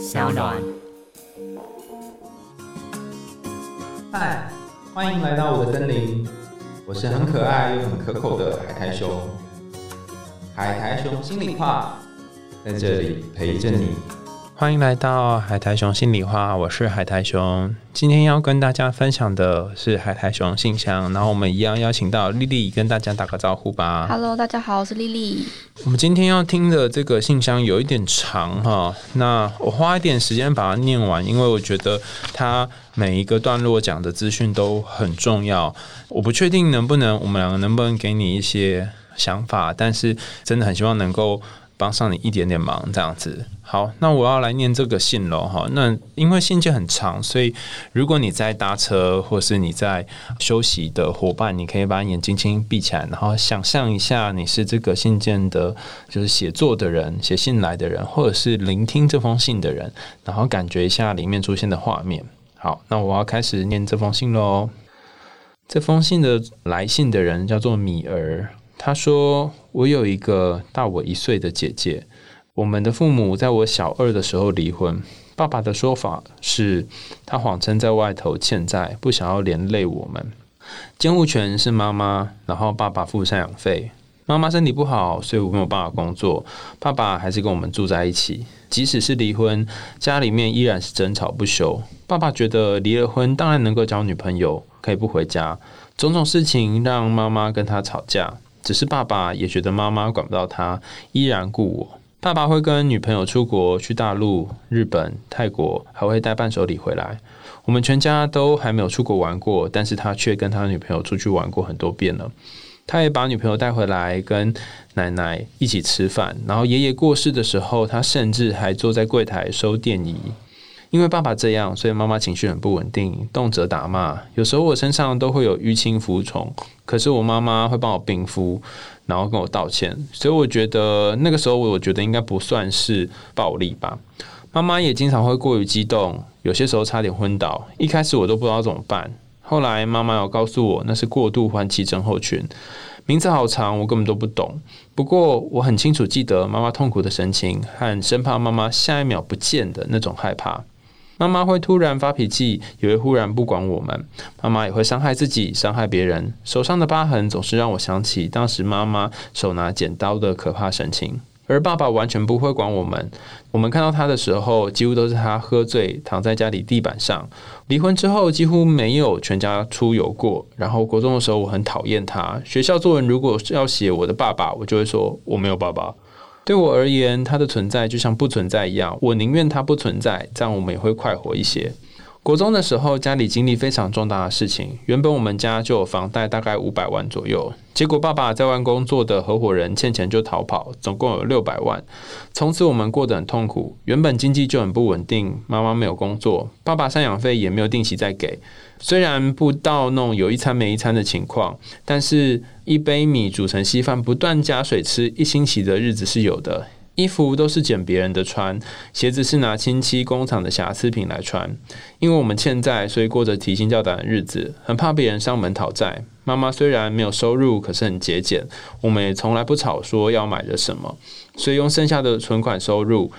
小暖。嗨，欢迎来到我的森林，我是很可爱又很可口的海苔熊。海苔熊心里话，在这里陪着你。欢迎来到海苔熊心里话，我是海苔熊。今天要跟大家分享的是海苔熊信箱，然后我们一样邀请到丽丽跟大家打个招呼吧。Hello，大家好，我是丽丽。我们今天要听的这个信箱有一点长哈，那我花一点时间把它念完，因为我觉得它每一个段落讲的资讯都很重要。我不确定能不能我们两个能不能给你一些想法，但是真的很希望能够帮上你一点点忙，这样子。好，那我要来念这个信喽哈。那因为信件很长，所以如果你在搭车或是你在休息的伙伴，你可以把眼睛轻轻闭起来，然后想象一下你是这个信件的，就是写作的人、写信来的人，或者是聆听这封信的人，然后感觉一下里面出现的画面。好，那我要开始念这封信喽。这封信的来信的人叫做米儿，他说：“我有一个大我一岁的姐姐。”我们的父母在我小二的时候离婚。爸爸的说法是，他谎称在外头欠债，不想要连累我们。监护权是妈妈，然后爸爸付赡养费。妈妈身体不好，所以我没有办法工作。爸爸还是跟我们住在一起，即使是离婚，家里面依然是争吵不休。爸爸觉得离了婚当然能够交女朋友，可以不回家。种种事情让妈妈跟他吵架，只是爸爸也觉得妈妈管不到他，依然顾我。爸爸会跟女朋友出国，去大陆、日本、泰国，还会带伴手礼回来。我们全家都还没有出国玩过，但是他却跟他女朋友出去玩过很多遍了。他也把女朋友带回来跟奶奶一起吃饭，然后爷爷过世的时候，他甚至还坐在柜台收电仪。因为爸爸这样，所以妈妈情绪很不稳定，动辄打骂。有时候我身上都会有淤青浮肿，可是我妈妈会帮我冰敷，然后跟我道歉。所以我觉得那个时候，我觉得应该不算是暴力吧。妈妈也经常会过于激动，有些时候差点昏倒。一开始我都不知道怎么办，后来妈妈有告诉我那是过度换气症候群，名字好长，我根本都不懂。不过我很清楚记得妈妈痛苦的神情和生怕妈妈下一秒不见的那种害怕。妈妈会突然发脾气，也会忽然不管我们。妈妈也会伤害自己，伤害别人。手上的疤痕总是让我想起当时妈妈手拿剪刀的可怕神情。而爸爸完全不会管我们。我们看到他的时候，几乎都是他喝醉躺在家里地板上。离婚之后，几乎没有全家出游过。然后国中的时候，我很讨厌他。学校作文如果要写我的爸爸，我就会说我没有爸爸。对我而言，它的存在就像不存在一样，我宁愿它不存在，这样我们也会快活一些。国中的时候，家里经历非常重大的事情，原本我们家就有房贷，大概五百万左右。结果爸爸在外工作的合伙人欠钱就逃跑，总共有六百万。从此我们过得很痛苦，原本经济就很不稳定，妈妈没有工作，爸爸赡养费也没有定期再给。虽然不到那种有一餐没一餐的情况，但是一杯米煮成稀饭，不断加水吃，一星期的日子是有的。衣服都是捡别人的穿，鞋子是拿亲戚工厂的瑕疵品来穿。因为我们欠债，所以过着提心吊胆的日子，很怕别人上门讨债。妈妈虽然没有收入，可是很节俭，我们也从来不吵说要买的什么，所以用剩下的存款收入，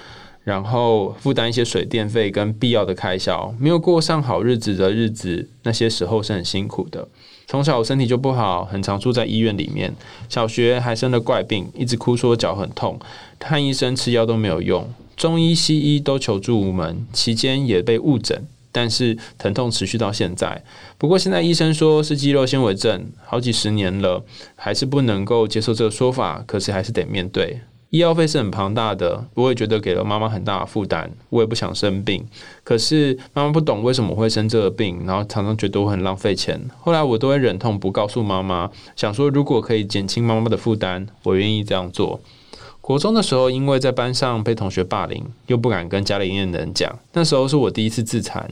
然后负担一些水电费跟必要的开销。没有过上好日子的日子，那些时候是很辛苦的。从小我身体就不好，很常住在医院里面。小学还生了怪病，一直哭说脚很痛，看医生吃药都没有用，中医西医都求助无门，期间也被误诊，但是疼痛持续到现在。不过现在医生说是肌肉纤维症，好几十年了，还是不能够接受这个说法，可是还是得面对。医药费是很庞大的，我也觉得给了妈妈很大的负担，我也不想生病。可是妈妈不懂为什么会生这个病，然后常常觉得我很浪费钱。后来我都会忍痛不告诉妈妈，想说如果可以减轻妈妈的负担，我愿意这样做。国中的时候，因为在班上被同学霸凌，又不敢跟家里面的人讲，那时候是我第一次自残，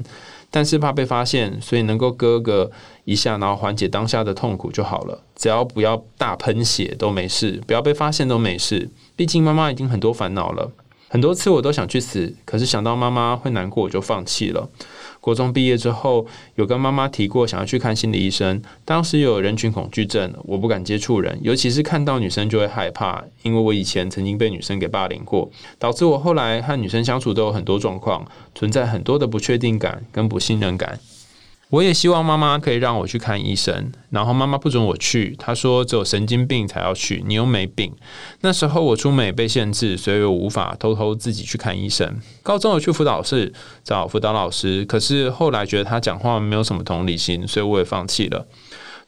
但是怕被发现，所以能够割个一下，然后缓解当下的痛苦就好了。只要不要大喷血都没事，不要被发现都没事。毕竟妈妈已经很多烦恼了。很多次我都想去死，可是想到妈妈会难过，我就放弃了。国中毕业之后，有跟妈妈提过想要去看心理医生。当时有人群恐惧症，我不敢接触人，尤其是看到女生就会害怕，因为我以前曾经被女生给霸凌过，导致我后来和女生相处都有很多状况，存在很多的不确定感跟不信任感。我也希望妈妈可以让我去看医生，然后妈妈不准我去，她说只有神经病才要去，你又没病。那时候我出美被限制，所以我无法偷偷自己去看医生。高中有去辅导室找辅导老师，可是后来觉得他讲话没有什么同理心，所以我也放弃了。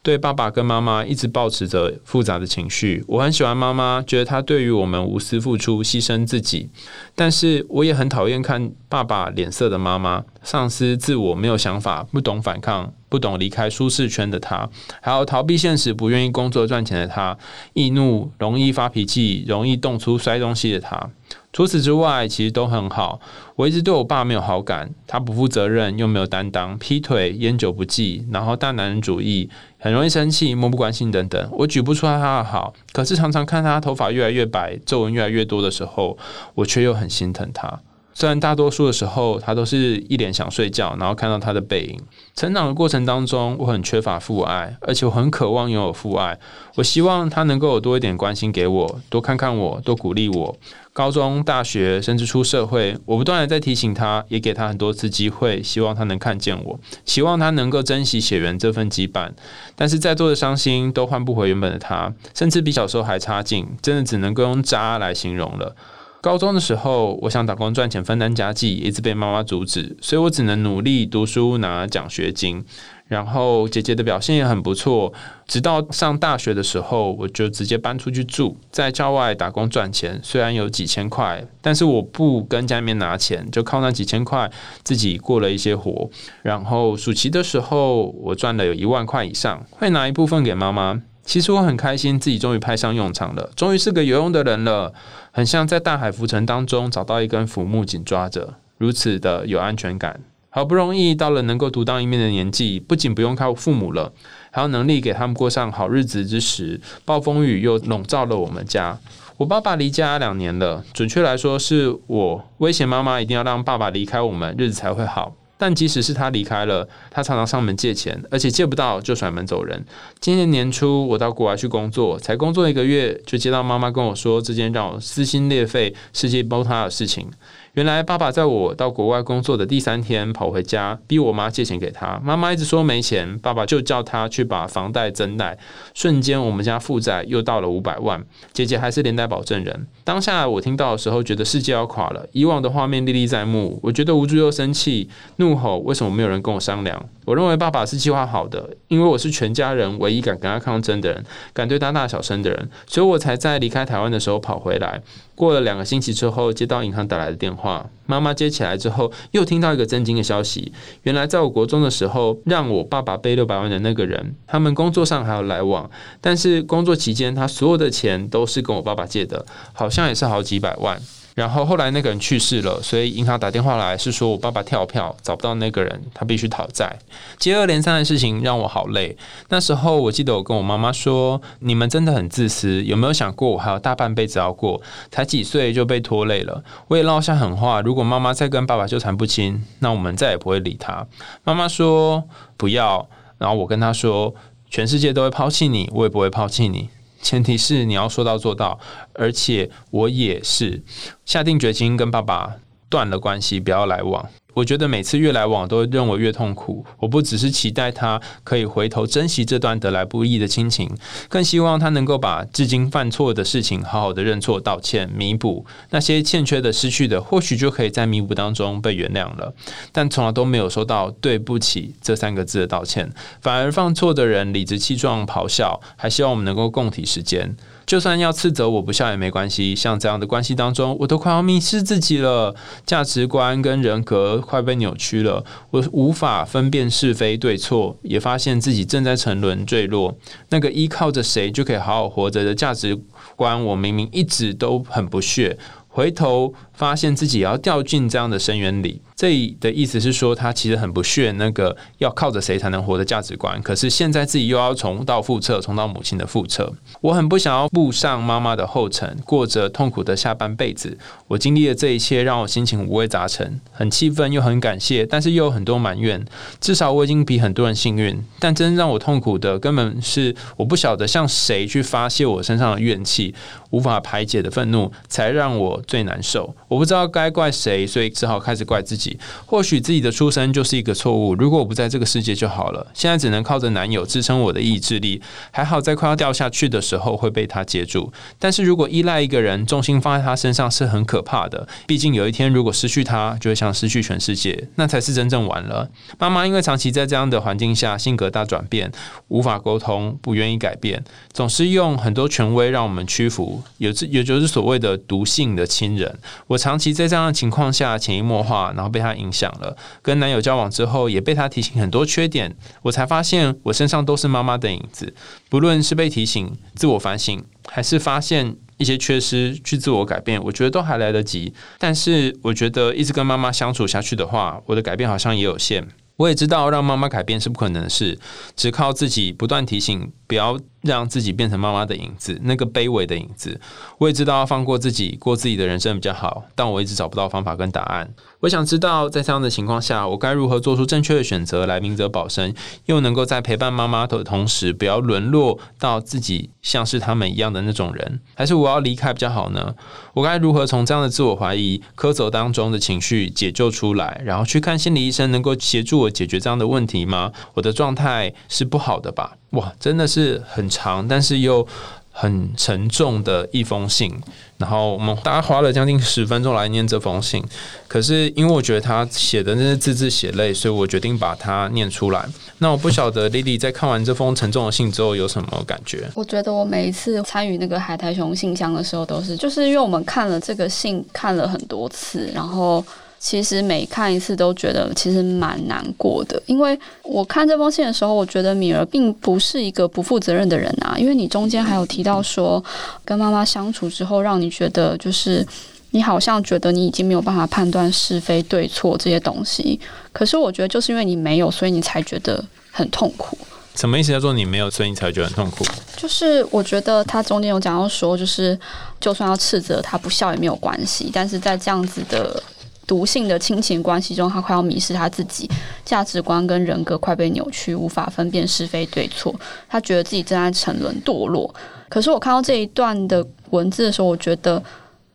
对爸爸跟妈妈一直保持着复杂的情绪。我很喜欢妈妈，觉得她对于我们无私付出、牺牲自己。但是我也很讨厌看爸爸脸色的妈妈，丧失自我、没有想法、不懂反抗、不懂离开舒适圈的他，还有逃避现实、不愿意工作赚钱的他，易怒、容易发脾气、容易动粗摔东西的他。除此之外，其实都很好。我一直对我爸没有好感，他不负责任又没有担当，劈腿、烟酒不忌，然后大男人主义，很容易生气、漠不关心等等。我举不出来他的好，可是常常看他头发越来越白、皱纹越来越多的时候，我却又很心疼他。虽然大多数的时候，他都是一脸想睡觉，然后看到他的背影。成长的过程当中，我很缺乏父爱，而且我很渴望拥有父爱。我希望他能够有多一点关心给我，多看看我，多鼓励我。高中、大学，甚至出社会，我不断的在提醒他，也给他很多次机会，希望他能看见我，希望他能够珍惜血缘这份羁绊。但是再多的伤心，都换不回原本的他，甚至比小时候还差劲，真的只能够用渣来形容了。高中的时候，我想打工赚钱分担家计，一直被妈妈阻止，所以我只能努力读书拿奖学金。然后姐姐的表现也很不错，直到上大学的时候，我就直接搬出去住，在郊外打工赚钱。虽然有几千块，但是我不跟家里面拿钱，就靠那几千块自己过了一些活。然后暑期的时候，我赚了有一万块以上，会拿一部分给妈妈。其实我很开心，自己终于派上用场了，终于是个有用的人了。很像在大海浮沉当中找到一根浮木紧抓着，如此的有安全感。好不容易到了能够独当一面的年纪，不仅不用靠父母了，还有能力给他们过上好日子之时，暴风雨又笼罩了我们家。我爸爸离家两年了，准确来说是我威胁妈妈一定要让爸爸离开我们，日子才会好。但即使是他离开了，他常常上门借钱，而且借不到就甩门走人。今年年初我到国外去工作，才工作一个月，就接到妈妈跟我说这件让我撕心裂肺、世界崩塌的事情。原来爸爸在我到国外工作的第三天跑回家，逼我妈借钱给他。妈妈一直说没钱，爸爸就叫他去把房贷增贷。瞬间我们家负债又到了五百万，姐姐还是连带保证人。当下我听到的时候，觉得世界要垮了。以往的画面历历在目，我觉得无助又生气，怒吼为什么没有人跟我商量？我认为爸爸是计划好的，因为我是全家人唯一敢跟他抗争的人，敢对他大小声的人，所以我才在离开台湾的时候跑回来。过了两个星期之后，接到银行打来的电话，妈妈接起来之后，又听到一个震惊的消息。原来在我国中的时候，让我爸爸背六百万的那个人，他们工作上还有来往，但是工作期间他所有的钱都是跟我爸爸借的，好像也是好几百万。然后后来那个人去世了，所以银行打电话来是说我爸爸跳票找不到那个人，他必须讨债。接二连三的事情让我好累。那时候我记得我跟我妈妈说：“你们真的很自私，有没有想过我还有大半辈子要过？才几岁就被拖累了。”我也落下狠话：如果妈妈再跟爸爸纠缠不清，那我们再也不会理他。妈妈说不要，然后我跟她说：“全世界都会抛弃你，我也不会抛弃你。”前提是你要说到做到，而且我也是下定决心跟爸爸断了关系，不要来往。我觉得每次越来往都认为越痛苦。我不只是期待他可以回头珍惜这段得来不易的亲情，更希望他能够把至今犯错的事情好好的认错、道歉、弥补那些欠缺的、失去的，或许就可以在弥补当中被原谅了。但从来都没有收到“对不起”这三个字的道歉，反而犯错的人理直气壮咆哮，还希望我们能够共体时间。就算要斥责我不孝也没关系，像这样的关系当中，我都快要迷失自己了，价值观跟人格快被扭曲了，我无法分辨是非对错，也发现自己正在沉沦坠落。那个依靠着谁就可以好好活着的价值观，我明明一直都很不屑。回头发现自己也要掉进这样的深渊里。这的意思是说，他其实很不屑那个要靠着谁才能活的价值观。可是现在自己又要重蹈覆辙，重蹈母亲的覆辙。我很不想要步上妈妈的后尘，过着痛苦的下半辈子。我经历了这一切，让我心情五味杂陈，很气愤又很感谢，但是又有很多埋怨。至少我已经比很多人幸运，但真让我痛苦的根本是我不晓得向谁去发泄我身上的怨气，无法排解的愤怒，才让我最难受。我不知道该怪谁，所以只好开始怪自己。或许自己的出生就是一个错误。如果我不在这个世界就好了。现在只能靠着男友支撑我的意志力。还好在快要掉下去的时候会被他接住。但是如果依赖一个人，重心放在他身上是很可怕的。毕竟有一天如果失去他，就会像失去全世界，那才是真正完了。妈妈因为长期在这样的环境下，性格大转变，无法沟通，不愿意改变，总是用很多权威让我们屈服。有这也就是所谓的毒性的亲人。我长期在这样的情况下潜移默化，然后被。他影响了，跟男友交往之后，也被他提醒很多缺点，我才发现我身上都是妈妈的影子。不论是被提醒、自我反省，还是发现一些缺失去自我改变，我觉得都还来得及。但是，我觉得一直跟妈妈相处下去的话，我的改变好像也有限。我也知道让妈妈改变是不可能的事，只靠自己不断提醒，不要。让自己变成妈妈的影子，那个卑微的影子。我也知道要放过自己，过自己的人生比较好，但我一直找不到方法跟答案。我想知道，在这样的情况下，我该如何做出正确的选择来明哲保身，又能够在陪伴妈妈的同时，不要沦落到自己像是他们一样的那种人？还是我要离开比较好呢？我该如何从这样的自我怀疑、苛责当中的情绪解救出来，然后去看心理医生，能够协助我解决这样的问题吗？我的状态是不好的吧？哇，真的是很长，但是又很沉重的一封信。然后我们大概花了将近十分钟来念这封信。可是因为我觉得他写的那些字字血泪，所以我决定把它念出来。那我不晓得 Lily 在看完这封沉重的信之后有什么感觉？我觉得我每一次参与那个海苔熊信箱的时候，都是就是因为我们看了这个信看了很多次，然后。其实每看一次都觉得其实蛮难过的，因为我看这封信的时候，我觉得米儿并不是一个不负责任的人啊。因为你中间还有提到说，跟妈妈相处之后，让你觉得就是你好像觉得你已经没有办法判断是非对错这些东西。可是我觉得就是因为你没有，所以你才觉得很痛苦。什么意思？叫做你没有，所以你才觉得很痛苦？就是我觉得他中间有讲到说，就是就算要斥责他不孝也没有关系，但是在这样子的。毒性的亲情关系中，他快要迷失他自己，价值观跟人格快被扭曲，无法分辨是非对错。他觉得自己正在沉沦堕落。可是我看到这一段的文字的时候，我觉得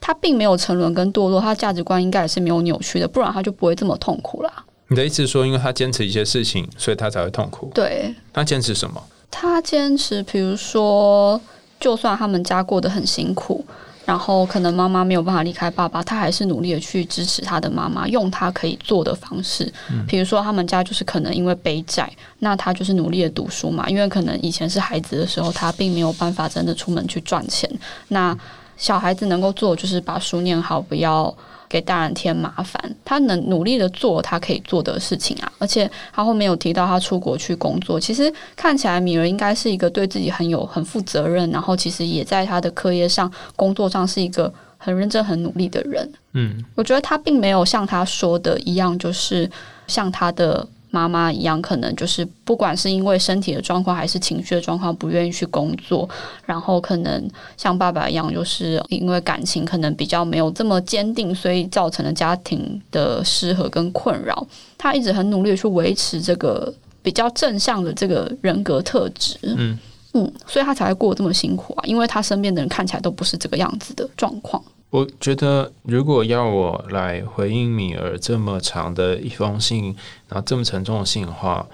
他并没有沉沦跟堕落，他价值观应该也是没有扭曲的，不然他就不会这么痛苦啦。你的意思是说，因为他坚持一些事情，所以他才会痛苦？对。他坚持什么？他坚持，比如说，就算他们家过得很辛苦。然后可能妈妈没有办法离开爸爸，他还是努力的去支持他的妈妈，用他可以做的方式，比如说他们家就是可能因为背债，那他就是努力的读书嘛，因为可能以前是孩子的时候，他并没有办法真的出门去赚钱，那小孩子能够做就是把书念好，不要。给大人添麻烦，他能努力的做他可以做的事情啊，而且他后面有提到他出国去工作，其实看起来米儿应该是一个对自己很有很负责任，然后其实也在他的课业上、工作上是一个很认真、很努力的人。嗯，我觉得他并没有像他说的一样，就是像他的。妈妈一样，可能就是不管是因为身体的状况还是情绪的状况，不愿意去工作。然后可能像爸爸一样，就是因为感情可能比较没有这么坚定，所以造成了家庭的失和跟困扰。他一直很努力去维持这个比较正向的这个人格特质。嗯嗯，所以他才会过这么辛苦啊，因为他身边的人看起来都不是这个样子的状况。我觉得，如果要我来回应米儿这么长的一封信，然后这么沉重的信的话，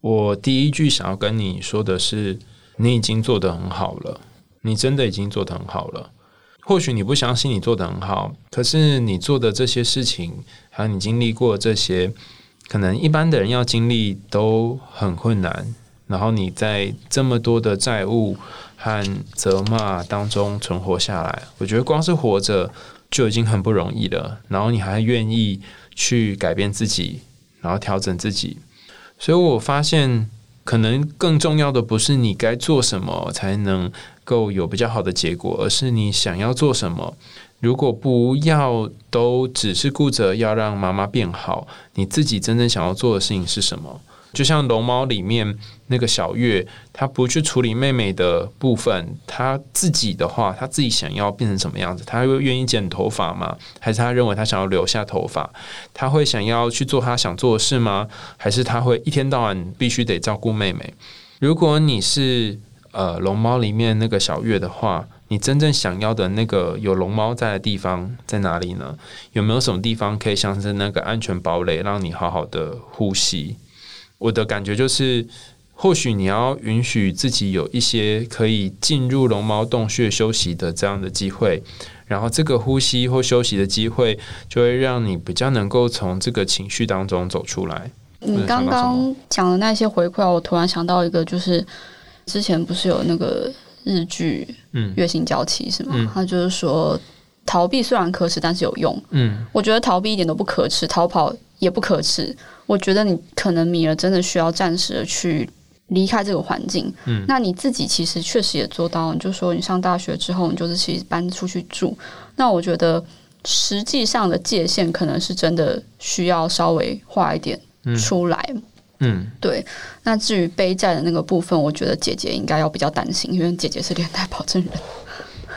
我第一句想要跟你说的是，你已经做得很好了，你真的已经做得很好了。或许你不相信你做得很好，可是你做的这些事情，还有你经历过这些，可能一般的人要经历都很困难。然后你在这么多的债务。和责骂当中存活下来，我觉得光是活着就已经很不容易了。然后你还愿意去改变自己，然后调整自己，所以我发现，可能更重要的不是你该做什么才能够有比较好的结果，而是你想要做什么，如果不要都只是顾着要让妈妈变好，你自己真正想要做的事情是什么？就像龙猫里面那个小月，他不去处理妹妹的部分，他自己的话，他自己想要变成什么样子？他会愿意剪头发吗？还是他认为他想要留下头发？他会想要去做他想做的事吗？还是他会一天到晚必须得照顾妹妹？如果你是呃龙猫里面那个小月的话，你真正想要的那个有龙猫在的地方在哪里呢？有没有什么地方可以像是那个安全堡垒，让你好好的呼吸？我的感觉就是，或许你要允许自己有一些可以进入龙猫洞穴休息的这样的机会，然后这个呼吸或休息的机会，就会让你比较能够从这个情绪当中走出来。你刚刚讲的那些回馈，我突然想到一个，就是之前不是有那个日剧《嗯月薪娇妻》是吗？他就是说，逃避虽然可耻，但是有用。嗯，我觉得逃避一点都不可耻，逃跑也不可耻。我觉得你可能米儿真的需要暂时的去离开这个环境。嗯，那你自己其实确实也做到，你就说你上大学之后，你就是其实搬出去住。那我觉得实际上的界限可能是真的需要稍微画一点出来。嗯，对。那至于背债的那个部分，我觉得姐姐应该要比较担心，因为姐姐是连带保证人。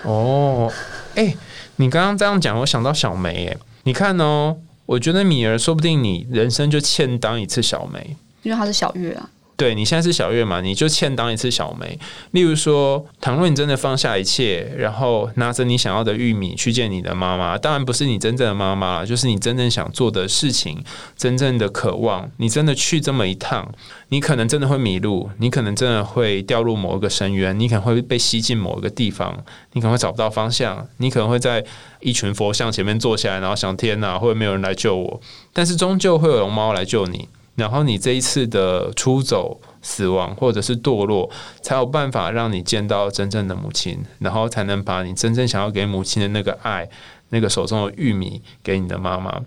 哦，哎，你刚刚这样讲，我想到小梅，哎，你看哦。我觉得米儿说不定你人生就欠当一次小梅，因为她是小月啊。对你现在是小月嘛，你就欠当一次小梅。例如说，倘若你真的放下一切，然后拿着你想要的玉米去见你的妈妈，当然不是你真正的妈妈，就是你真正想做的事情，真正的渴望。你真的去这么一趟，你可能真的会迷路，你可能真的会掉入某一个深渊，你可能会被吸进某一个地方，你可能会找不到方向，你可能会在一群佛像前面坐下来，然后想：天哪，会不会没有人来救我？但是终究会有龙猫来救你。然后你这一次的出走、死亡或者是堕落，才有办法让你见到真正的母亲，然后才能把你真正想要给母亲的那个爱、那个手中的玉米给你的妈妈。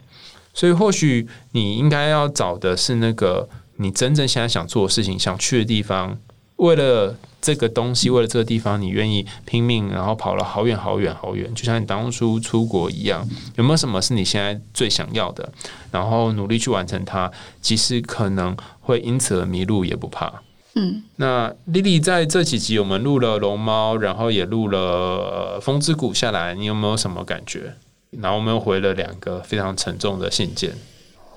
所以，或许你应该要找的是那个你真正现在想做的事情、想去的地方，为了。这个东西为了这个地方，你愿意拼命，然后跑了好远好远好远，就像你当初出国一样。有没有什么是你现在最想要的？然后努力去完成它，即使可能会因此而迷路也不怕。嗯，那丽丽在这几集我们录了龙猫，然后也录了风之谷下来，你有没有什么感觉？然后我们又回了两个非常沉重的信件。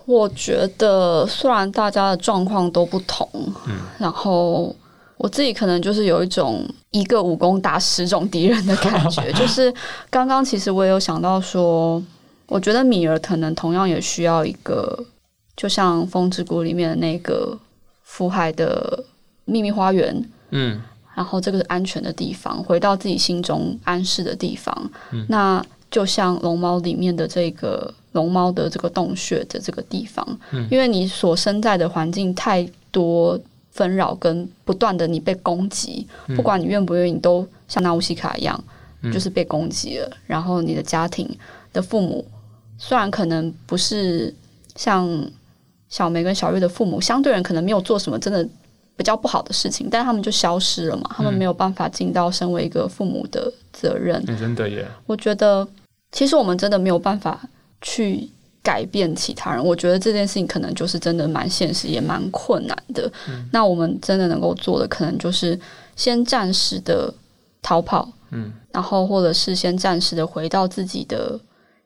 我觉得虽然大家的状况都不同，嗯，然后。我自己可能就是有一种一个武功打十种敌人的感觉，就是刚刚其实我也有想到说，我觉得米儿可能同样也需要一个，就像《风之谷》里面的那个福海的秘密花园，嗯，然后这个是安全的地方，回到自己心中安适的地方。那就像龙猫里面的这个龙猫的这个洞穴的这个地方，因为你所身在的环境太多。纷扰跟不断的你被攻击，不管你愿不愿意，你都像纳乌西卡一样，就是被攻击了。然后你的家庭的父母，虽然可能不是像小梅跟小月的父母，相对人可能没有做什么真的比较不好的事情，但他们就消失了嘛，他们没有办法尽到身为一个父母的责任。真的耶，我觉得其实我们真的没有办法去。改变其他人，我觉得这件事情可能就是真的蛮现实，也蛮困难的。那我们真的能够做的，可能就是先暂时的逃跑，嗯，然后或者是先暂时的回到自己的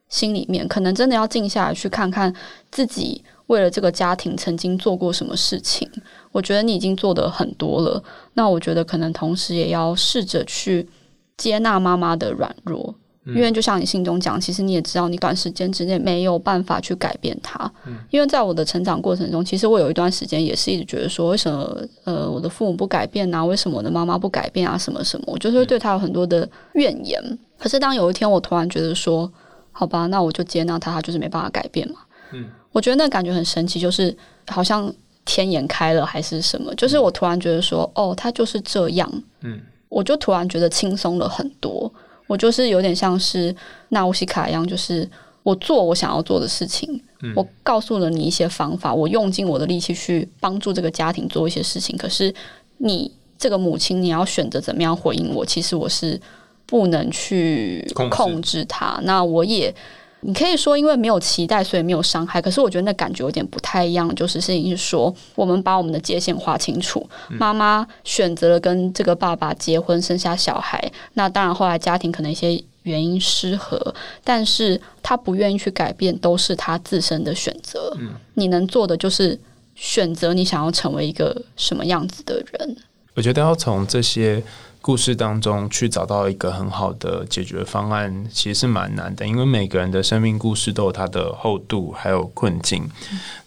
心里面，可能真的要静下来去看看自己为了这个家庭曾经做过什么事情。我觉得你已经做的很多了，那我觉得可能同时也要试着去接纳妈妈的软弱。因为就像你信中讲，其实你也知道，你短时间之内没有办法去改变他。因为在我的成长过程中，其实我有一段时间也是一直觉得说，为什么呃我的父母不改变啊？为什么我的妈妈不改变啊？什么什么？我就是会对他有很多的怨言。可是当有一天我突然觉得说，好吧，那我就接纳他，他就是没办法改变嘛。嗯，我觉得那感觉很神奇，就是好像天眼开了还是什么，就是我突然觉得说，哦，他就是这样。嗯，我就突然觉得轻松了很多。我就是有点像是纳乌西卡一样，就是我做我想要做的事情，我告诉了你一些方法，我用尽我的力气去帮助这个家庭做一些事情。可是你这个母亲，你要选择怎么样回应我？其实我是不能去控制他制。那我也。你可以说，因为没有期待，所以没有伤害。可是我觉得那感觉有点不太一样，就是事情是说，我们把我们的界限划清楚。妈妈选择了跟这个爸爸结婚，生下小孩。那当然，后来家庭可能一些原因失和，但是他不愿意去改变，都是他自身的选择。你能做的就是选择你想要成为一个什么样子的人。我觉得要从这些故事当中去找到一个很好的解决方案，其实是蛮难的，因为每个人的生命故事都有它的厚度，还有困境。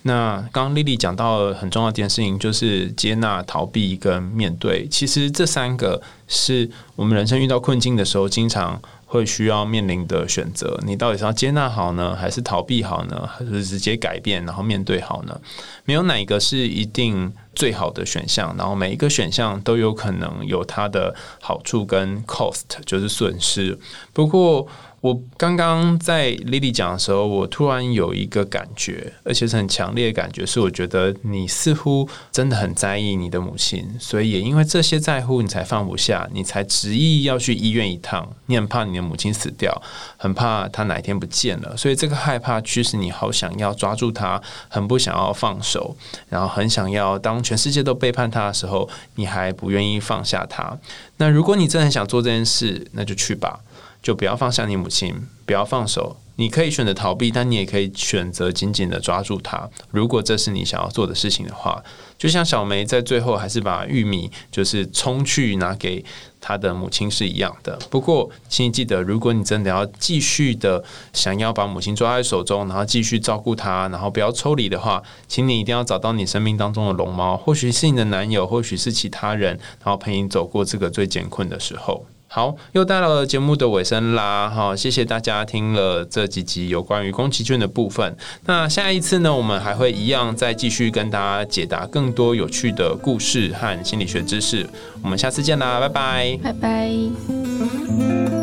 那刚刚丽丽讲到了很重要一件事情，就是接纳、逃避跟面对。其实这三个是我们人生遇到困境的时候，经常会需要面临的选择。你到底是要接纳好呢，还是逃避好呢，还是直接改变然后面对好呢？没有哪一个是一定最好的选项，然后每一个选项都有可能有它的好处跟 cost，就是损失。不过，我刚刚在 Lily 讲的时候，我突然有一个感觉，而且是很强烈的感觉，是我觉得你似乎真的很在意你的母亲，所以也因为这些在乎，你才放不下，你才执意要去医院一趟。你很怕你的母亲死掉，很怕她哪一天不见了，所以这个害怕驱使你好想要抓住她，很不想要放手，然后很想要当全世界都背叛他的时候，你还不愿意放下他。那如果你真的很想做这件事，那就去吧。就不要放下你母亲，不要放手。你可以选择逃避，但你也可以选择紧紧的抓住她。如果这是你想要做的事情的话，就像小梅在最后还是把玉米就是冲去拿给她的母亲是一样的。不过，请你记得，如果你真的要继续的想要把母亲抓在手中，然后继续照顾她，然后不要抽离的话，请你一定要找到你生命当中的龙猫，或许是你的男友，或许是其他人，然后陪你走过这个最艰困的时候。好，又到了节目的尾声啦！哈，谢谢大家听了这几集有关于宫崎骏的部分。那下一次呢，我们还会一样再继续跟大家解答更多有趣的故事和心理学知识。我们下次见啦，拜拜，拜拜。